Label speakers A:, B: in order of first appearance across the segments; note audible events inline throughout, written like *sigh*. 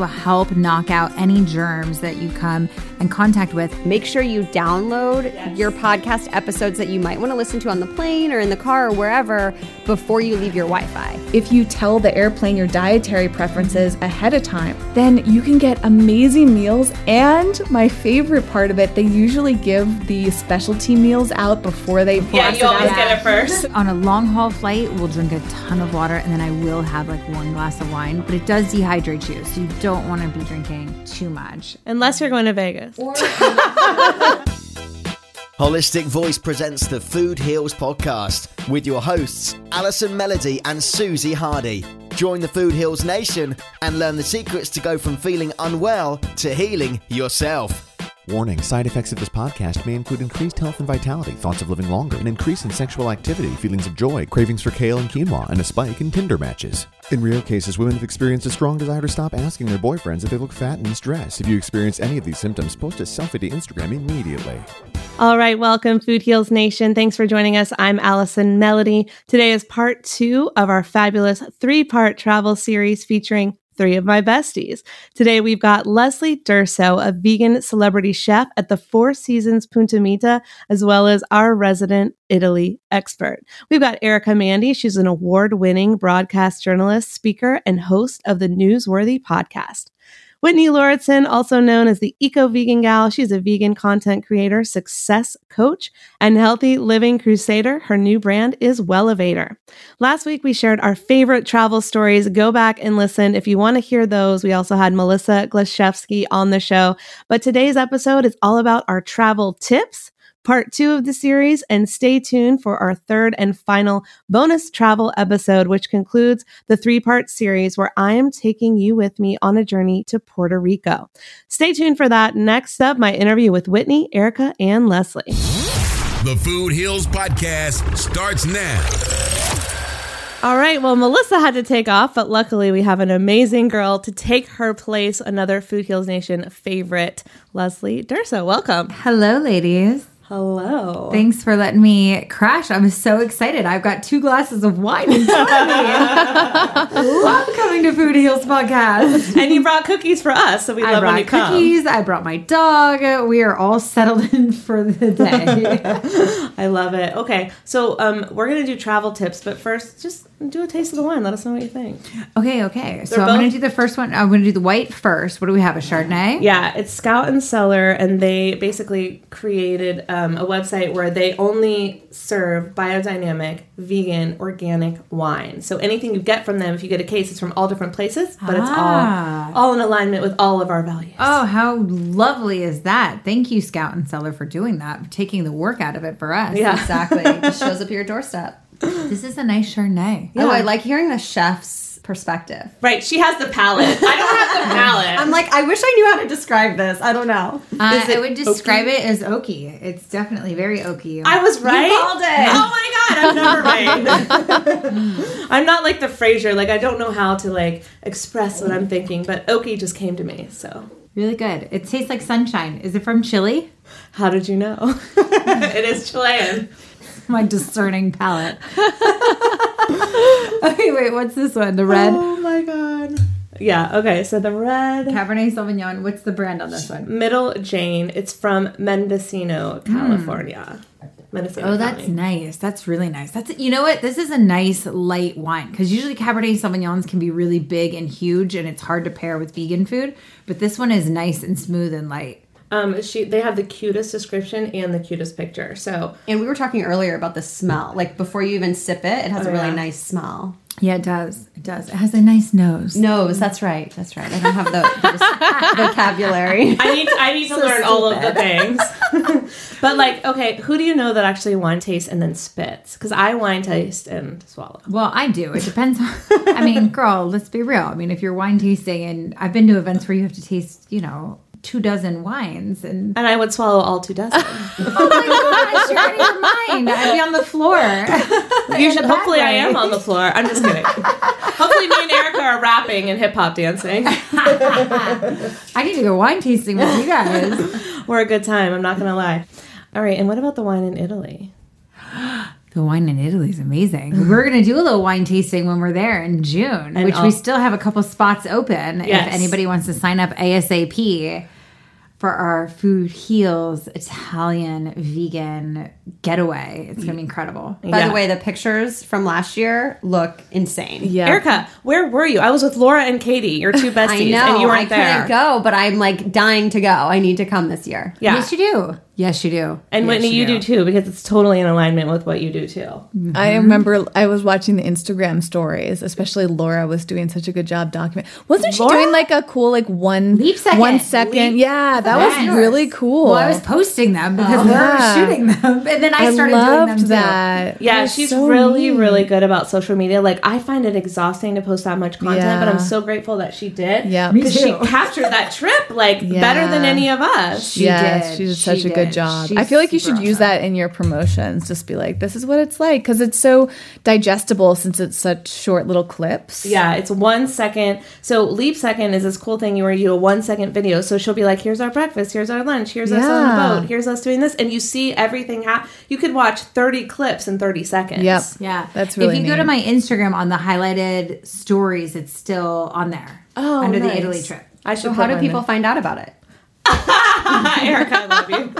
A: will help knock out any germs that you come in contact with.
B: Make sure you download yes. your podcast episodes that you might want to listen to on the plane or in the car or wherever before you leave your Wi Fi.
C: If you tell the airplane your dietary preferences ahead of time, then you can get amazing meals. And my favorite part of it, they usually give the specialty meals out before they
D: Yeah, you always get it first. *laughs*
A: on a long haul flight, we'll drink a ton of water and then I will have like one glass of wine, but it does dehydrate you. So you don't don't want to be drinking too much.
D: Unless you're going to Vegas. *laughs*
E: Holistic Voice presents the Food Heals podcast with your hosts, Alison Melody and Susie Hardy. Join the Food Heals Nation and learn the secrets to go from feeling unwell to healing yourself.
F: Warning side effects of this podcast may include increased health and vitality, thoughts of living longer, an increase in sexual activity, feelings of joy, cravings for kale and quinoa, and a spike in Tinder matches. In rare cases, women have experienced a strong desire to stop asking their boyfriends if they look fat and in stress. If you experience any of these symptoms, post a selfie to Instagram immediately.
D: All right, welcome, Food Heals Nation. Thanks for joining us. I'm Allison Melody. Today is part two of our fabulous three part travel series featuring three of my besties. Today we've got Leslie Durso, a vegan celebrity chef at the Four Seasons Punta Mita, as well as our resident Italy expert. We've got Erica Mandy. She's an award winning broadcast journalist, speaker, and host of the Newsworthy podcast. Whitney Lauritsen, also known as the Eco Vegan Gal, she's a vegan content creator, success coach, and healthy living crusader. Her new brand is Wellevator. Last week, we shared our favorite travel stories. Go back and listen if you want to hear those. We also had Melissa Glaszewski on the show. But today's episode is all about our travel tips part two of the series, and stay tuned for our third and final bonus travel episode, which concludes the three part series where I am taking you with me on a journey to Puerto Rico. Stay tuned for that. Next up, my interview with Whitney, Erica, and Leslie.
G: The Food Heals Podcast starts now.
D: All right. Well, Melissa had to take off, but luckily we have an amazing girl to take her place. Another Food Heals Nation favorite, Leslie Durso. Welcome.
A: Hello, ladies.
D: Hello.
A: Thanks for letting me crash. I'm so excited. I've got two glasses of wine in front of me. *laughs* *laughs* Love coming to Food Heals podcast.
D: and you brought cookies for us, so we
A: I
D: love when you
A: brought
D: come.
A: cookies. I brought my dog. We are all settled in for the day. *laughs*
D: I love it. Okay, so um, we're gonna do travel tips, but first, just do a taste of the wine. Let us know what you think.
A: okay, okay. So
D: They're
A: I'm going to do the first one. I'm going to do the white first. What do we have? A Chardonnay?
D: Yeah, it's Scout and Cellar, and they basically created um, a website where they only serve biodynamic, vegan, organic wine. So anything you get from them, if you get a case, it's from all different places, but it's
A: Ah.
D: all all in alignment with all of our values.
A: Oh, how lovely is that? Thank you, Scout and Cellar, for doing that, taking the work out of it for us.
D: Yeah.
B: Exactly. *laughs* It just shows up at your doorstep.
A: This is a nice Chardonnay.
B: Oh, I like hearing the chef's perspective.
D: Right, she has the palate. I don't have the palate.
B: I'm like, I wish I knew how to describe this. I don't know.
A: Uh, I would describe it as oaky. It's definitely very oaky.
D: I was right.
B: You called it.
D: Oh my god, I'm never *laughs* right. *laughs* I'm not like the Frasier. Like I don't know how to like express what I'm thinking, but oaky just came to me. So
A: really good. It tastes like sunshine. Is it from Chile?
D: how did you know? *laughs* it is Chilean.
A: My discerning palate. *laughs* okay, wait. What's this one? The red
D: Oh my god. Yeah. Okay. So the red
A: Cabernet Sauvignon. What's the brand on this one?
D: middle Jane. It's from Mendocino, hmm. California. Mendocino.
A: Oh, that's
D: County.
A: nice. That's really nice. That's you know what? This is a nice light wine because usually Cabernet Sauvignons can be really big and huge, and it's hard to pair with vegan food. But this one is nice and smooth and light.
D: Um, she they have the cutest description and the cutest picture. So
B: And we were talking earlier about the smell. Like before you even sip it, it has a really
D: yeah.
B: nice smell.
A: Yeah, it does. It does. It has a nice nose.
B: Nose, that's right. That's right. I don't have the, the *laughs* vocabulary.
D: I need I need to *laughs* learn all of the things. *laughs* but like, okay, who do you know that actually wine tastes and then spits? Because I wine taste and swallow.
A: Well, I do. It depends. on I mean, girl, let's be real. I mean, if you're wine tasting, and I've been to events where you have to taste, you know, two dozen wines, and
D: And I would swallow all two dozen. *laughs*
A: oh my gosh, you're out of your mind. I'd be on the floor. *laughs*
D: You should, hopefully, I am on the floor. I'm just kidding. hopefully, me and Erica are rapping and hip hop dancing. *laughs*
A: I need to go wine tasting with you guys.
D: We're a good time. I'm not gonna lie. All right, and what about the wine in Italy? *gasps* *gasps*
A: The wine in Italy is amazing. We're going to do a little wine tasting when we're there in June,
D: And
A: which
D: I'll-
A: we still have a couple spots open.
D: Yes.
A: If anybody wants to sign up ASAP for our Food Heals Italian vegan getaway, it's going to be incredible.
B: By
D: Yeah.
B: the way, the pictures from last year look insane.
C: Yeah.
D: Erica, where were you? I was with Laura and Katie, your two *laughs* besties,
B: I know.
D: and you weren't
B: I
D: there.
B: I couldn't go, but I'm like dying to go. I need to come this year.
D: Yeah.
A: Yes, you do. Yes, you do.
D: and
A: Yes,
D: Whitney, you do too, because it's totally in alignment with what you do too. Mm-hmm.
C: I remember I was watching the Instagram stories, especially Laura was doing such a good job documenting. Wasn't she
D: Laura?
C: doing like a cool like one
A: Leap second.
C: one second? Yeah, that
A: Yes.
C: was really cool.
A: Well, I was posting them because we
C: Yeah.
A: were shooting them, *laughs* and then I
C: I
A: started doing
C: loved
A: them too.
C: that.
D: Yeah,
C: It
D: she's
C: so
D: really,
C: neat.
D: really good about social media. Like, I find it exhausting to post that much content, but I'm so grateful that she did.
C: Yeah.
D: Because she captured that trip, like, better than any of us.
A: She
C: yes,
A: did.
C: she did
A: She
C: such a good
A: did.
C: job.
A: She's
C: I feel like you should
A: super
C: use that in your promotions. Just be like, this is what it's like because it's so digestible since it's such short little clips.
D: Yeah, it's one second. So Leap Second is this cool thing you where you do a one second video. So she'll be like, "Here's our breakfast. Here's our lunch. Here's us on the boat. Here's us doing this," and you see everything. Ha- you could watch thirty clips in thirty seconds.
C: Yep.
A: Yeah,
C: That's really
A: If you go to my Instagram on the highlighted stories, it's still on there.
D: Oh,
A: under
D: nice.
A: the Italy trip.
D: I should.
B: So how do people
D: in.
B: find out about it? *laughs*
D: Erica, I love you.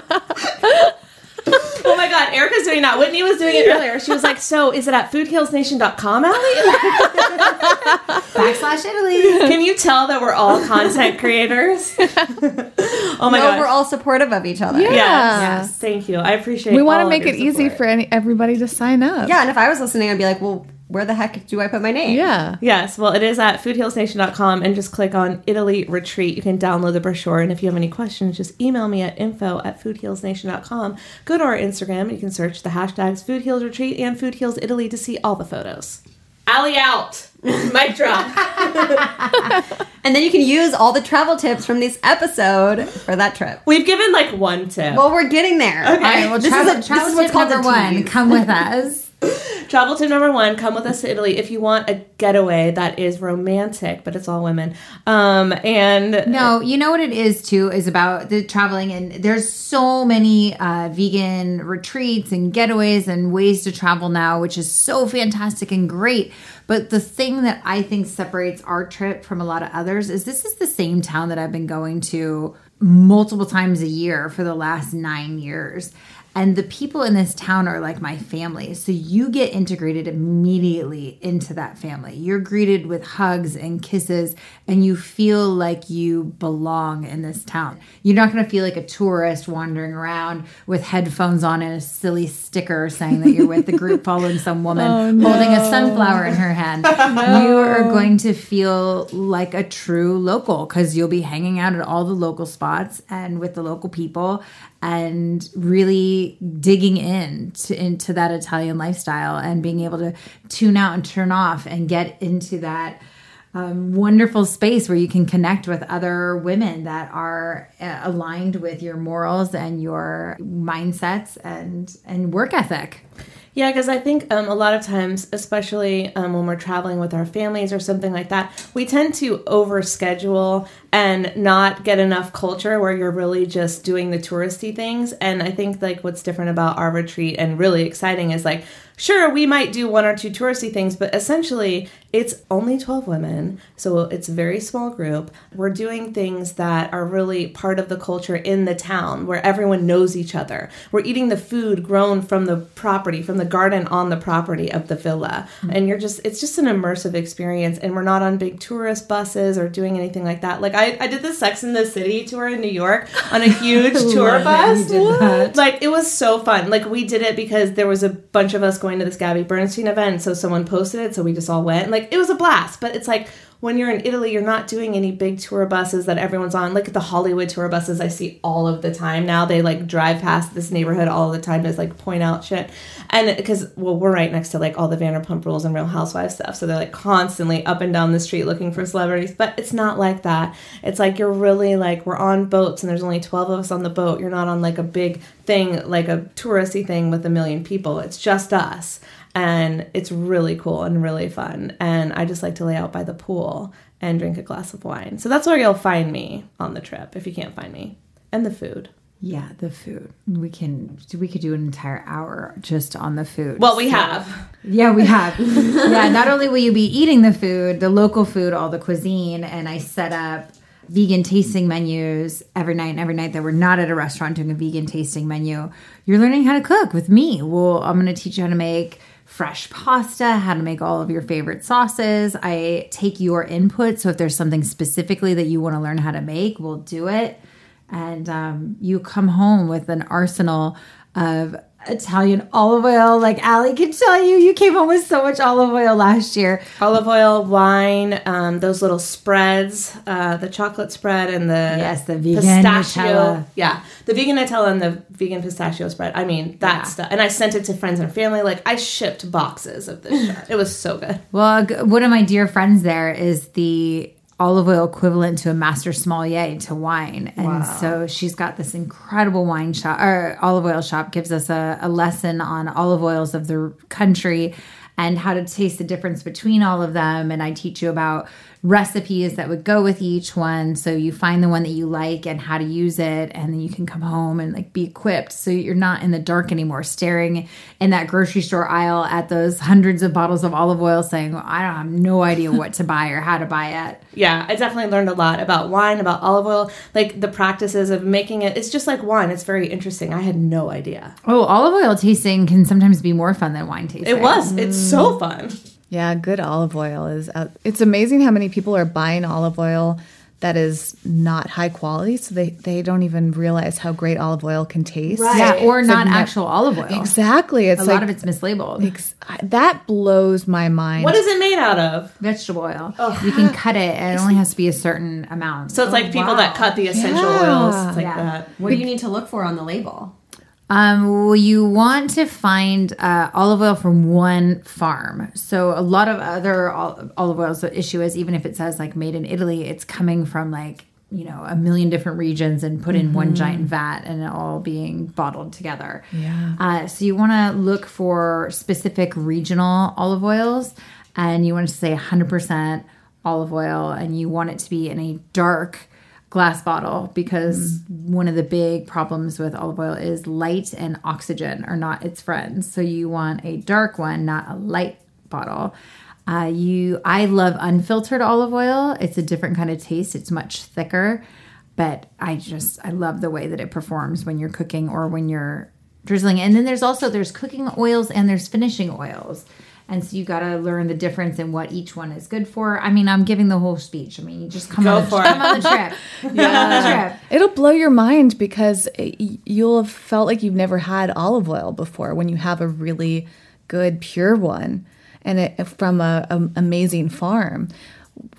D: oh my god, Erica's doing that. Whitney was doing it earlier. She was like, "So, is it at foodhealsnation.com, Allie?" *laughs*
A: Backslash Italy.
D: Can you tell that we're all content creators? *laughs* oh my
B: no,
D: god.
B: we're all supportive of each other.
C: Yeah.
D: Yes.
A: Yes.
D: Thank you. I appreciate it.
C: we want to make
D: your
C: it easy for any, everybody to sign up.
B: Yeah, and if I was listening, I'd be like, well, where the heck do I put my name?
C: Yeah.
D: Yes, well, it is at foodhealsnation.com and just click on Italy Retreat. You can download the brochure. And if you have any questions, just email me at info at foodhealsnation.com. Go to our Instagram. You can search the hashtags Food Heals Retreat and Food Heals Italy to see all the photos. Alley out. *laughs* Mic drop. *laughs*
B: And then you can use all the travel tips from this episode for that trip.
D: We've given like one tip.
B: Well, we're getting there.
A: All right, well,
B: this,
A: travel,
B: is a,
A: travel
B: this is what's called
A: number one. Come with us. *laughs*
D: Travel tip number one: Come with us to Italy if you want a getaway that is romantic, but it's all women. Um, and
A: No, you know what it is too is about the traveling and there's so many uh, vegan retreats and getaways and ways to travel now, which is so fantastic and great. But the thing that I think separates our trip from a lot of others is this is the same town that I've been going to multiple times a year for the last nine years. And the people in this town are like my family. So you get integrated immediately into that family. You're greeted with hugs and kisses, and you feel like you belong in this town. You're not going to feel like a tourist wandering around with headphones on and a silly sticker saying that you're with the group *laughs* following some woman oh, holding a sunflower in her hand. *laughs* You are going to feel like a true local because you'll be hanging out at all the local spots and with the local people and really digging in to, into that Italian lifestyle and being able to tune out and turn off and get into that um, wonderful space where you can connect with other women that are uh, aligned with your morals and your mindsets and and work ethic.
D: Yeah, because I think um, a lot of times, especially um, when we're traveling with our families or something like that, we tend to overschedule and not get enough culture where you're really just doing the touristy things. And I think like what's different about our retreat and really exciting is like, sure, we might do one or two touristy things, but essentially it's only 12 women. So it's a very small group. We're doing things that are really part of the culture in the town where everyone knows each other. We're eating the food grown from the property, from the garden on the property of the villa. And you're just, it's just an immersive experience. And we're not on big tourist buses or doing anything like that. Like I, I did the Sex in the City tour in New York on a *laughs* huge tour bus. Like it was so fun. Like we did it because there was a bunch of us going to this Gabby Bernstein event, so someone posted it, so we just all went. Like it was a blast. But it's like when you're in Italy, you're not doing any big tour buses that everyone's on. Like the Hollywood tour buses I see all of the time now. They like drive past this neighborhood all the time to like point out shit. And because well, we're right next to like all the Vanderpump Rules and Real Housewives stuff, so they're like constantly up and down the street looking for celebrities. But it's not like that. It's like you're really like we're on boats and there's only twelve of us on the boat. You're not on like a big thing like a touristy thing with a million people. It's just us and it's really cool and really fun. And I just like to lay out by the pool and drink a glass of wine. So that's where you'll find me on the trip if you can't find me. And the food.
A: Yeah, the food. We can we could do an entire hour just on the food.
D: Well, we have.
A: Yeah, we have. *laughs* yeah, not only will you be eating the food, the local food, all the cuisine, and I set up vegan tasting menus every night and every night that we're not at a restaurant doing a vegan tasting menu. You're learning how to cook with me. Well, I'm going to teach you how to make fresh pasta, how to make all of your favorite sauces. I take your input. So if there's something specifically that you want to learn how to make, we'll do it. And um, you come home with an arsenal of Italian olive oil. Like Ali can tell you, you came home with so much olive oil last year.
D: Olive oil, wine, um, those little spreads, uh, the chocolate spread and the
A: Yes, the vegan
D: pistachio.
A: Nutella.
D: Yeah, the vegan Nutella and the vegan pistachio spread. I mean, that
A: Yeah.
D: stuff. And I sent it to friends and family. Like I shipped boxes of this. It was so good.
A: Well, one of my dear friends there is the olive oil equivalent to a master sommelier to wine. And so she's got this incredible wine shop or olive oil shop gives us a, a lesson on olive oils of the country and how to taste the difference between all of them. And I teach you about recipes that would go with each one. So you find the one that you like and how to use it. And then you can come home and like be equipped. So you're not in the dark anymore, staring in that grocery store aisle at those hundreds of bottles of olive oil saying, well, I don't have no idea what to buy or how to buy it.
D: Yeah, I definitely learned a lot about wine, about olive oil, like the practices of making it. It's just like wine. It's very interesting. I had no idea.
A: Oh, olive oil tasting can sometimes be more fun than wine tasting.
D: It was. It's so fun.
C: Yeah, good olive oil is. Out. It's amazing how many people are buying olive oil that is not high quality, so they they don't even realize how great olive oil can taste.
A: Yeah, or
C: It's
A: not
C: like ne-
A: actual olive oil.
C: Exactly. It's
A: A
C: like
A: lot of it's mislabeled.
C: ex- that blows my mind.
D: What is it made out of?
A: Vegetable oil. Oh. You can cut it, and it only has to be a certain amount.
D: So it's like people that cut the essential
C: Yeah.
D: oils. It's like
A: Yeah.
D: that.
B: What do you need to look for on the label?
A: Um, well, you want to find uh, olive oil from one farm. So a lot of other ol- olive oils, the issue is even if it says like made in Italy, it's coming from like you know a million different regions and put in one giant vat and it all being bottled together.
C: Yeah.
A: Uh, so you want to look for specific regional olive oils, and you want to say 100% olive oil, and you want it to be in a dark glass bottle because one of the big problems with olive oil is light and oxygen are not its friends. So you want a dark one, not a light bottle. Uh, you, I love unfiltered olive oil. It's a different kind of taste. It's much thicker, but I just I love the way that it performs when you're cooking or when you're drizzling. And then there's also there's cooking oils and there's finishing oils. And so you got to learn the difference in what each one is good for. I mean, I'm giving the whole speech. I mean, you just come,
D: Go
A: on, the,
D: for it. *laughs*
A: come on the trip. Come on the trip.
C: It'll blow your mind because y- you'll have felt like you've never had olive oil before when you have a really good pure one and it from a, a amazing farm.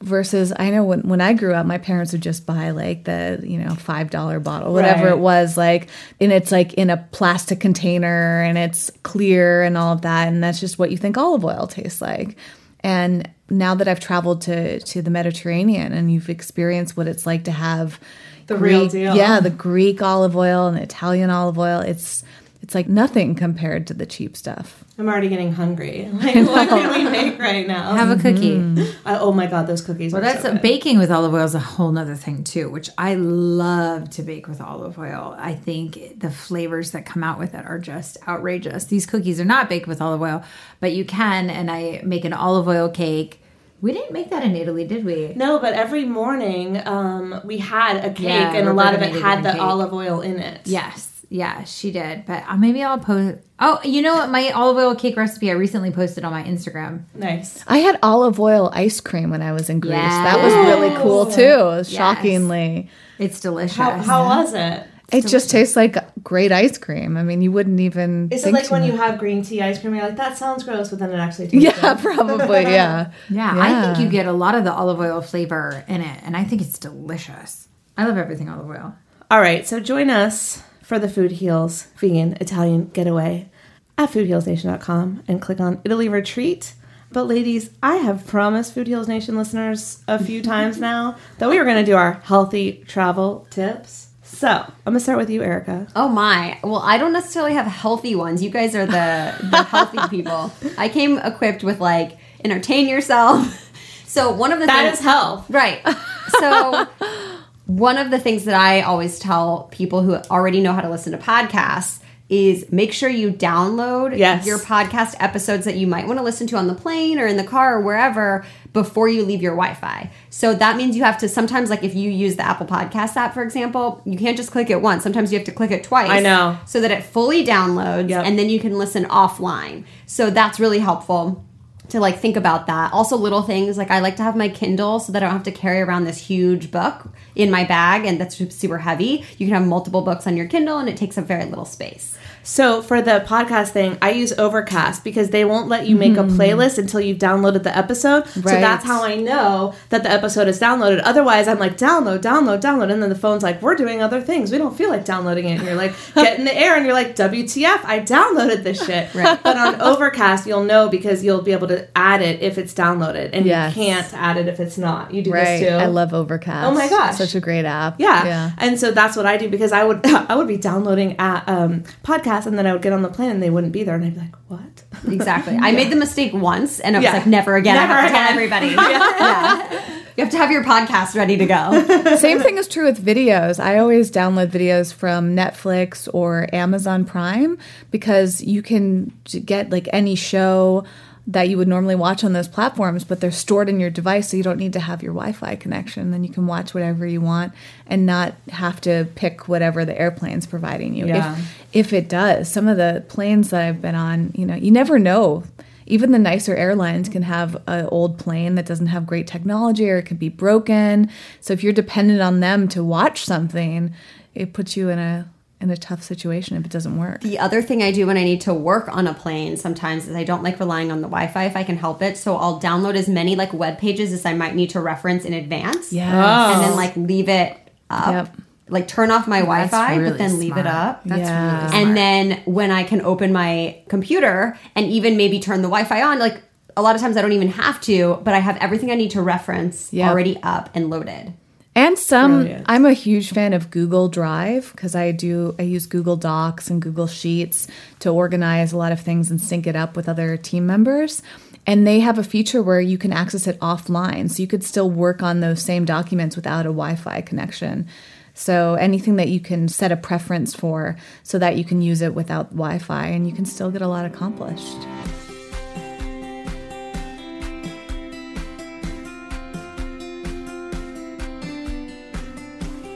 C: Versus, I know when, when I grew up, my parents would just buy like the you know five dollar bottle, whatever
D: Right.
C: it was, like, and it's like in a plastic container and it's clear and all of that, and that's just what you think olive oil tastes like. And now that I've traveled to to the Mediterranean and you've experienced what it's like to have
D: The real deal.
C: Yeah, the Greek olive oil and the Italian olive oil. It's it's like nothing compared to the cheap stuff.
D: I'm already getting hungry. *laughs* Like, what can we make right now?
A: Have a cookie.
D: Uh, oh my god, those cookies.
A: Well, that's
D: so good.
A: baking with olive oil is a whole nother thing too, which I love to bake with olive oil. I think the flavors that come out with it are just outrageous. These cookies are not baked with olive oil, but you can. And I make an olive oil cake. We didn't make that in Italy, did we?
D: No, but every morning um, we had a cake,
A: Yeah,
D: and a lot of it had the
A: cake.
D: olive oil in it.
A: Yes. Yeah, she did. But uh, maybe I'll post. Oh, you know what? My olive oil cake recipe I recently posted on my Instagram.
D: nice.
C: I had olive oil ice cream when I was in Greece. That was really cool too. Shockingly,
A: It's delicious.
D: How, how was it?
C: it just tastes like great ice cream. I mean, you wouldn't even.
D: Is it like
C: too
D: when you have green tea ice cream? You're like, that sounds gross, but then it actually *laughs* tastes
C: Yeah,
D: good.
C: probably. *laughs* Yeah.
A: Yeah, I think you get a lot of the olive oil flavor in it, and I think it's delicious. I love everything olive oil.
D: All right, so join us for the Food Heals Vegan Italian Getaway at foodhealsnation.com and click on Italy Retreat. But ladies, I have promised Food Heals Nation listeners a few *laughs* times now that we were going to do our healthy travel tips. So I'm going to start with you, Erica.
B: Oh my. Well, I don't necessarily have healthy ones. You guys are the the *laughs* healthy people. I came equipped with like entertain yourself. *laughs* So one of the
D: That
B: things
D: is health.
B: Right. So one of the things that I always tell people who already know how to listen to podcasts is make sure you download
D: Yes.
B: your podcast episodes that you might want to listen to on the plane or in the car or wherever before you leave your Wi-Fi. So that means you have to sometimes like if you use the Apple Podcast app for example, you can't just click it once. Sometimes you have to click it twice.
D: I know.
B: So that it fully downloads
D: Yep.
B: and then you can listen offline. So that's really helpful to like think about that. Also, little things like I like to have my Kindle so that I don't have to carry around this huge book in my bag and that's super heavy. You can have multiple books on your Kindle and it takes up very little space.
D: So for the podcast thing, I use Overcast because they won't let you make a playlist until you've downloaded the episode. So that's how I know that the episode is downloaded. Otherwise, I'm like download, download, download, and then the phone's like, "We're doing other things. We don't feel like downloading it." And you're like, *laughs* "Get in the air," and you're like, "WTF? I downloaded this shit." *laughs*
B: Right.
D: But on Overcast, you'll know because you'll be able to add it if it's downloaded, and
C: Yes.
D: you can't add it if it's not. You do
C: Right.
D: this too.
C: I love Overcast.
D: Oh my gosh.
C: Such a great app.
D: Yeah.
C: Yeah.
D: And so that's what I do because I would *laughs* I would be downloading at um podcasts and then I would get on the plane and they wouldn't be there and I'd be like, What?
B: Exactly. *laughs* I made the mistake once and I was
D: Yeah.
B: like, never again.
D: Never
B: I have to tell
D: again.
B: everybody. *laughs* yeah. You have to have your podcast ready to go. *laughs*
C: Same thing is true with videos. I always download videos from Netflix or Amazon Prime because you can get like any show that you would normally watch on those platforms, but they're stored in your device, so you don't need to have your Wi-Fi connection. Then you can watch whatever you want and not have to pick whatever the airplane's providing you.
D: Yeah.
C: If if it does, some of the planes that I've been on, you know, you never know. Even the nicer airlines can have an old plane that doesn't have great technology or it could be broken. So if you're dependent on them to watch something, it puts you in a in a tough situation if it doesn't work.
B: The other thing I do when I need to work on a plane sometimes is I don't like relying on the Wi-Fi if I can help it. So I'll download as many like web pages as I might need to reference in advance.
C: Yeah.
B: And then oh. like leave it up.
C: Yep.
B: Like turn off my
A: That's
B: Wi-Fi,
A: really
B: but then leave it up.
A: That's
C: Yeah.
A: really smart.
B: And then when I can open my computer and even maybe turn the Wi-Fi on, like a lot of times I don't even have to, but I have everything I need to reference
C: Yep.
B: already up and loaded.
C: And some,
D: Brilliant.
C: I'm a huge fan of Google Drive because I do, I use Google Docs and Google Sheets to organize a lot of things and sync it up with other team members. And they have a feature where you can access it offline. So you could still work on those same documents without a Wi Fi connection. So anything that you can set a preference for so that you can use it without Wi Fi and you can still get a lot accomplished.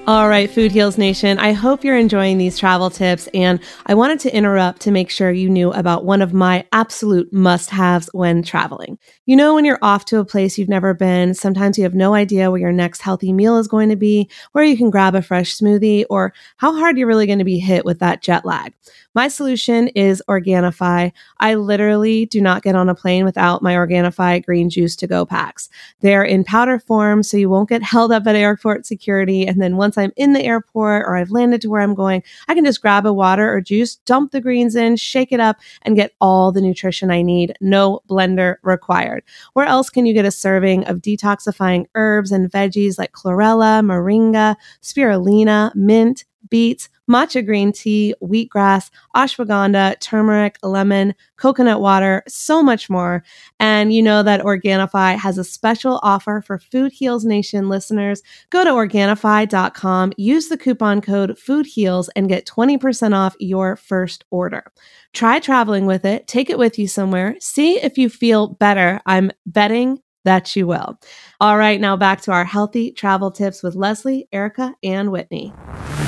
D: All right, Food Heals Nation. I hope you're enjoying these travel tips. And I wanted to interrupt to make sure you knew about one of my absolute must haves when traveling. You know, when you're off to a place you've never been, sometimes you have no idea where your next healthy meal is going to be, where you can grab a fresh smoothie, or how hard you're really going to be hit with that jet lag. My solution is Organifi. I literally do not get on a plane without my Organifi green juice to go packs. They're in powder form, so you won't get held up at airport security. And then once I'm in the airport or I've landed to where I'm going, I can just grab a water or juice, dump the greens in, shake it up, and get all the nutrition I need. No blender required. Where else can you get a serving of detoxifying herbs and veggies like chlorella, moringa, spirulina, mint, beets, matcha green tea, wheatgrass, ashwagandha, turmeric, lemon, coconut water, so much more. And you know that Organifi has a special offer for Food Heals Nation listeners. Go to Organifi.com, use the coupon code FOODHEALS, and get 20% off your first order. Try traveling with it, take it with you somewhere, see if you feel better. I'm betting that you will. All right, now back to our healthy travel tips with Leslie, Erica, and Whitney.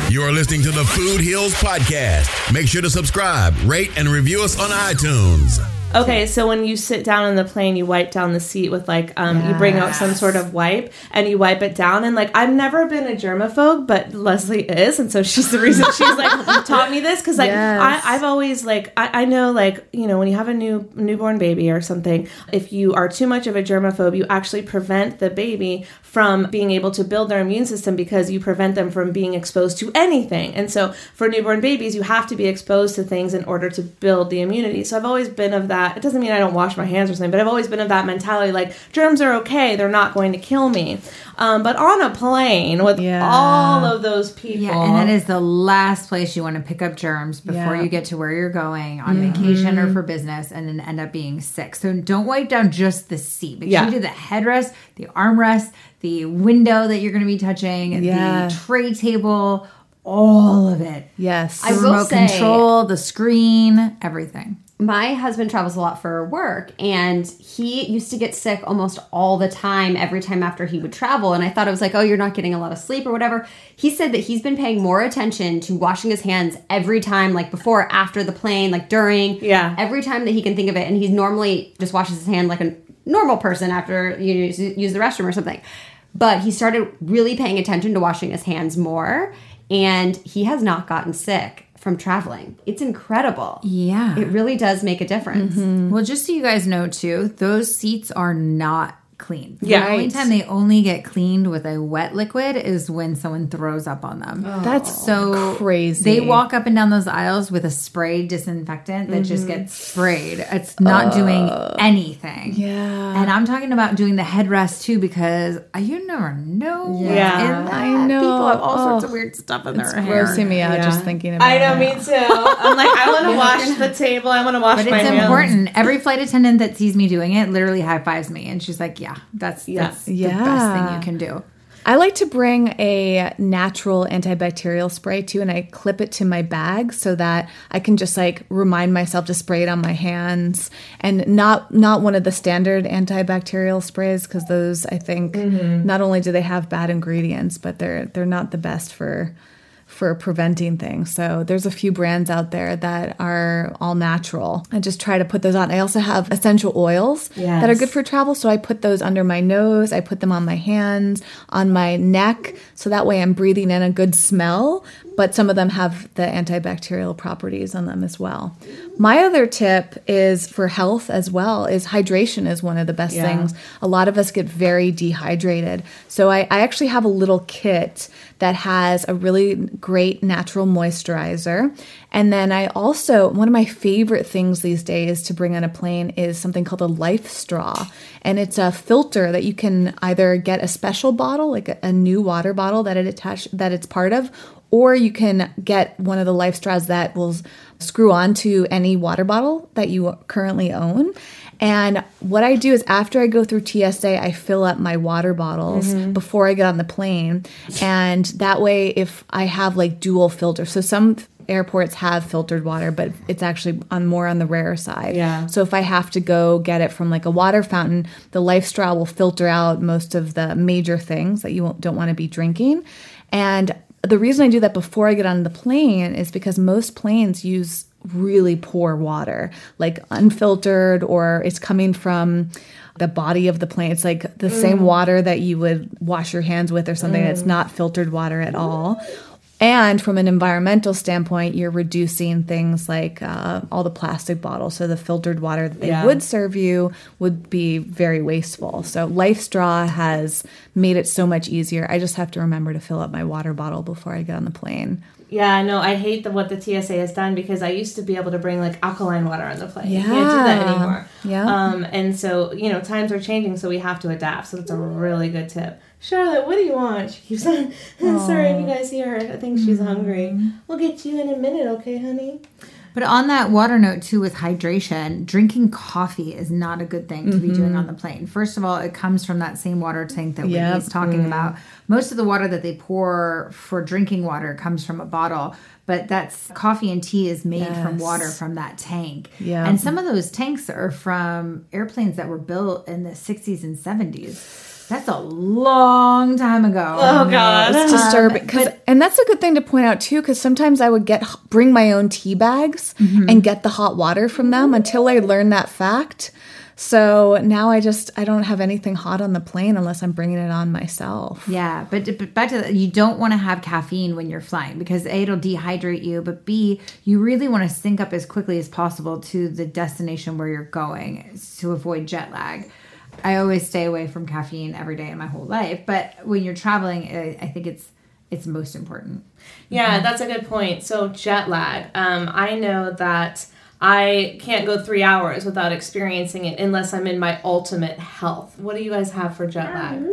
G: You're listening to the Food Heals Podcast. Make sure to subscribe, rate, and review us on iTunes.
D: Okay, so when you sit down in the plane, you wipe down the seat with like um, you bring out some sort of wipe and you wipe it down. And like I've never been a germaphobe, but Leslie is, and so she's the reason she's like *laughs* taught me this because like
C: Yes.
D: I, I've always like I, I know like you know when you have a new newborn baby or something, if you are too much of a germaphobe, you actually prevent the baby from being able to build their immune system because you prevent them from being exposed to anything. And so for newborn babies, you have to be exposed to things in order to build the immunity. So I've always been of that. It doesn't mean I don't wash my hands or something, but I've always been of that mentality like germs are okay, they're not going to kill me. Um, but on a plane with
C: Yeah.
D: all of those people.
A: Yeah, and that is the last place you want to pick up germs before
C: Yeah.
A: you get to where you're going on vacation or for business and then end up being sick. So don't wipe down just the seat. Make
D: Yeah.
A: sure you do the headrest, the armrest, the window that you're going to be touching,
C: Yeah.
A: the tray table, all of it.
C: Yes.
B: I will
A: remote
B: say-
A: control, the screen, everything.
B: My husband travels a lot for work and he used to get sick almost all the time every time after he would travel and i thought it was like oh you're not getting a lot of sleep or whatever. He said that he's been paying more attention to washing his hands every time like before after the plane like during
D: Yeah.
B: every time that he can think of it and he normally just washes his hand like a normal person after you use, use the restroom or something. But he started really paying attention to washing his hands more and he has not gotten sick from traveling it's incredible
A: Yeah.
B: it really does make a difference. Mm-hmm.
A: Well, just so you guys know too, those seats are not clean.
D: Yeah.
A: The only time they only get cleaned with a wet liquid is when someone throws up on them.
C: That's
A: So
C: crazy.
A: They walk up and down those aisles with a spray disinfectant that just gets sprayed. It's not doing anything.
C: Yeah.
A: And I'm talking about doing the headrest too because uh, you never know.
D: Yeah.
A: in that.
C: I know.
A: People have all sorts
C: Oh.
A: of weird stuff in
C: It's
A: their hair.
C: grossing me out just thinking about it.
D: I know,
C: it.
D: me too. I'm like, I want to *laughs* wash the table. I want to wash
A: But
D: my
A: it's
D: hands.
A: important. Every flight attendant that sees me doing it literally high fives me, and she's like, "Yeah, that's
D: Yeah.
A: that's the best thing you can do."
C: I like to bring a natural antibacterial spray too, and I clip it to my bag so that I can just like remind myself to spray it on my hands, and not not one of the standard antibacterial sprays because those I think mm-hmm. not only do they have bad ingredients, but they're they're not the best for for preventing things. So there's a few brands out there that are all natural. I just try to put those on. I also have essential oils that are good for travel, so I put those under my nose, I put them on my hands, on my neck, so that way I'm breathing in a good smell, but some of them have the antibacterial properties on them as well. My other tip is for health as well is hydration is one of the best
D: Yeah.
C: things. A lot of us get very dehydrated. So I, I actually have a little kit that has a really great natural moisturizer. And then I also, one of my favorite things these days to bring on a plane is something called a LifeStraw. And it's a filter that you can either get a special bottle, like a, a new water bottle that it attach that it's part of, or you can get one of the LifeStraws that will screw onto any water bottle that you currently own. And what I do is after I go through TSA, I fill up my water bottles mm-hmm. before I get on the plane. And that way, if I have like dual filters, so some airports have filtered water, but it's actually on more on the rare side.
D: Yeah.
C: So if I have to go get it from like a water fountain, the LifeStraw will filter out most of the major things that you won't- don't want to be drinking. And the reason I do that before I get on the plane is because most planes use really poor water, like unfiltered, or it's coming from the body of the plane. It's like the same mm. water that you would wash your hands with or something. It's mm. not filtered water at all. And from an environmental standpoint, you're reducing things like uh, all the plastic bottles. So the filtered water that they
D: Yeah.
C: would serve you would be very wasteful. So LifeStraw has made it so much easier. I just have to remember to fill up my water bottle before I get on the plane.
D: Yeah, no, I hate the, what the TSA has done because I used to be able to bring like alkaline water on the plane. You can't do that
C: Yeah.
D: anymore.
C: Yeah.
D: Um, and so you know times are changing, so we have to adapt. So that's a really good tip. Charlotte, what do you want? She keeps on. *laughs* Sorry, if you guys hear her. I think she's hungry. Mm-hmm. We'll get you in a minute, okay, honey?
A: But on that water note too, with hydration, drinking coffee is not a good thing to be doing mm-hmm. on the plane. First of all, it comes from that same water tank that
C: Yep.
A: Whitney's talking mm-hmm. about. Most of the water that they pour for drinking water comes from a bottle, but that's coffee and tea is made from water from that tank.
C: Yeah.
A: And some of those tanks are from airplanes that were built in the 60s and 70s. That's a long time ago.
D: Oh God.
C: It's um, disturbing. 'Cause- and that's a good thing to point out too, because sometimes I would get bring my own tea bags mm-hmm. and get the hot water from them until I learned that fact. So now I just I don't have anything hot on the plane unless I'm bringing it on myself.
A: Yeah, but, but back to that, you don't want to have caffeine when you're flying because A, it'll dehydrate you, but B, you really want to sync up as quickly as possible to the destination where you're going to avoid jet lag. I always stay away from caffeine every day in my whole life, but when you're traveling, I, I think it's it's most important.
D: Yeah, that's a good point. So jet lag. Um, I know that I can't go three hours without experiencing it unless I'm in my ultimate health. What do you guys have for jet lag?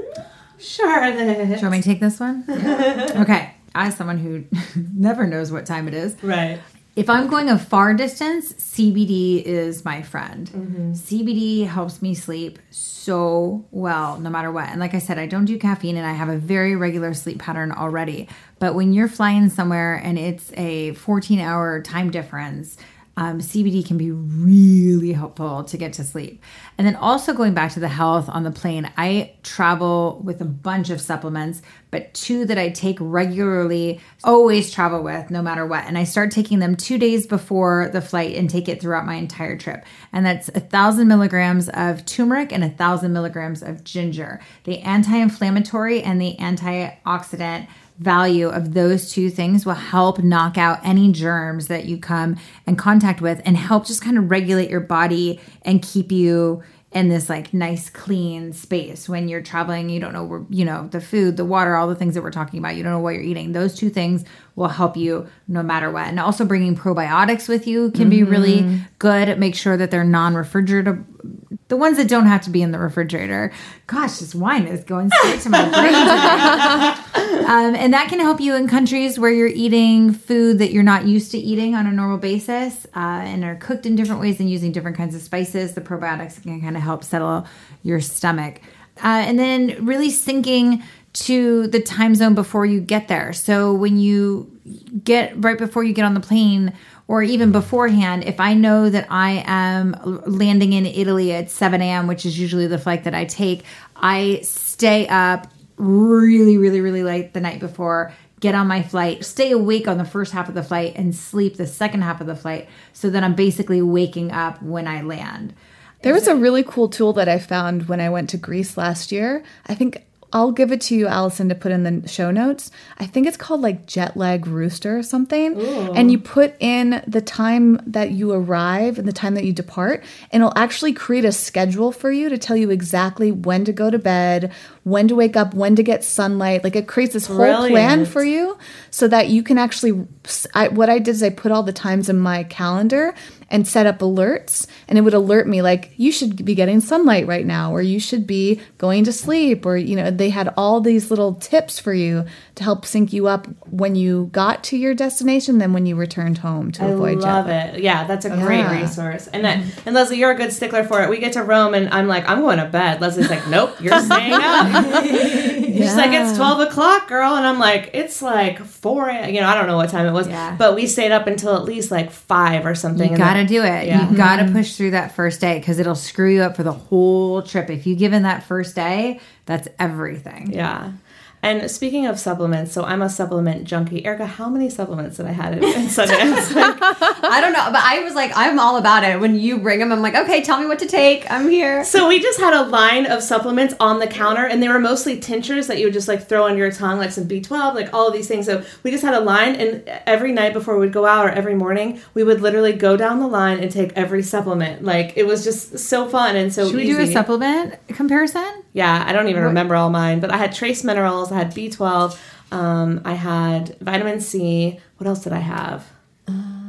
D: Charlotte.
A: Do you want me to take this one? *laughs* okay. As someone who *laughs* never knows what time it is,
D: Right.
A: If I'm going a far distance, CBD is my friend. Mm-hmm. CBD helps me sleep so well, no matter what. And like I said, I don't do caffeine and I have a very regular sleep pattern already. But when you're flying somewhere and it's a 14 hour time difference, um, CBD can be really helpful to get to sleep. And then also going back to the health on the plane, I travel with a bunch of supplements, but two that I take regularly, always travel with no matter what. And I start taking them two days before the flight and take it throughout my entire trip. And that's a thousand milligrams of turmeric and a thousand milligrams of ginger. The anti inflammatory and the antioxidant value of those two things will help knock out any germs that you come in contact with and help just kind of regulate your body and keep you in this like nice clean space. When you're traveling you don't know where you know the food the water all the things that we're talking about. You don't know what you're eating. Those two things will help you no matter what and also bringing probiotics with you can be really good make sure that they're non-refrigerated the ones that don't have to be in the refrigerator gosh this wine is going straight to my *laughs* brain. Um, and that can help you in countries where you're eating food that you're not used to eating on a normal basis uh, and are cooked in different ways and using different kinds of spices. The probiotics can kind of help settle your stomach. Uh, and then really syncing to the time zone before you get there. So when you get right before you get on the plane, or even mm-hmm. beforehand, if I know that I am landing in Italy at 7 a.m., which is usually the flight that I take, I stay up really, really, really late the night before, get on my flight, stay awake on the first half of the flight, and sleep the second half of the flight so that I'm basically waking up when I land.
C: There was a really cool tool that I found when I went to Greece last year. I think I'll give it to you, Allison, to put in the show notes. I think it's called like jet lag rooster or something. And you put in the time that you arrive and the time that you depart, and it'll actually create a schedule for you to tell you exactly when to go to bed, when to wake up, when to get sunlight. Like it creates this whole plan for you so that you can actually. I, what I did is I put all the times in my calendar and set up alerts, and it would alert me like you should be getting sunlight right now, or you should be going to sleep, or you know they had all these little tips for you to help sync you up when you got to your destination, then when you returned home to
D: I
C: avoid jet lag I love
D: it. Yeah, that's a great
C: Yeah.
D: resource. And that, mm-hmm. and Leslie, you're a good stickler for it. We get to Rome, and I'm like, I'm going to bed. Leslie's like, Nope, you're staying up. *laughs* She's like, It's twelve o'clock, girl, and I'm like, It's like four. a- You know, I don't know what time it was,
A: Yeah.
D: but we stayed up until at least like five or something.
A: You gotta
D: then-
A: do it.
D: Yeah.
A: You gotta mm-hmm. push through that first day because it'll screw you up for the whole trip. If you give in that first day, that's everything.
D: Yeah. And speaking of supplements, so I'm a supplement junkie. Erica, how many supplements did I had in, in Sundance? Like, *laughs*
B: I don't know, but I was like, I'm all about it. When you bring them, I'm like, okay, tell me what to take. I'm here.
D: So we just had a line of supplements on the counter, and they were mostly tinctures that you would just like throw on your tongue, like some B12, like all of these things. So we just had a line, and every night before we'd go out or every morning, we would literally go down the line and take every supplement. Like it was just so fun and so
A: Should we
D: easy.
A: do a supplement comparison?
D: Yeah, I don't even remember all mine, but I had trace minerals, I had B12, um, I had vitamin C. What else did I have?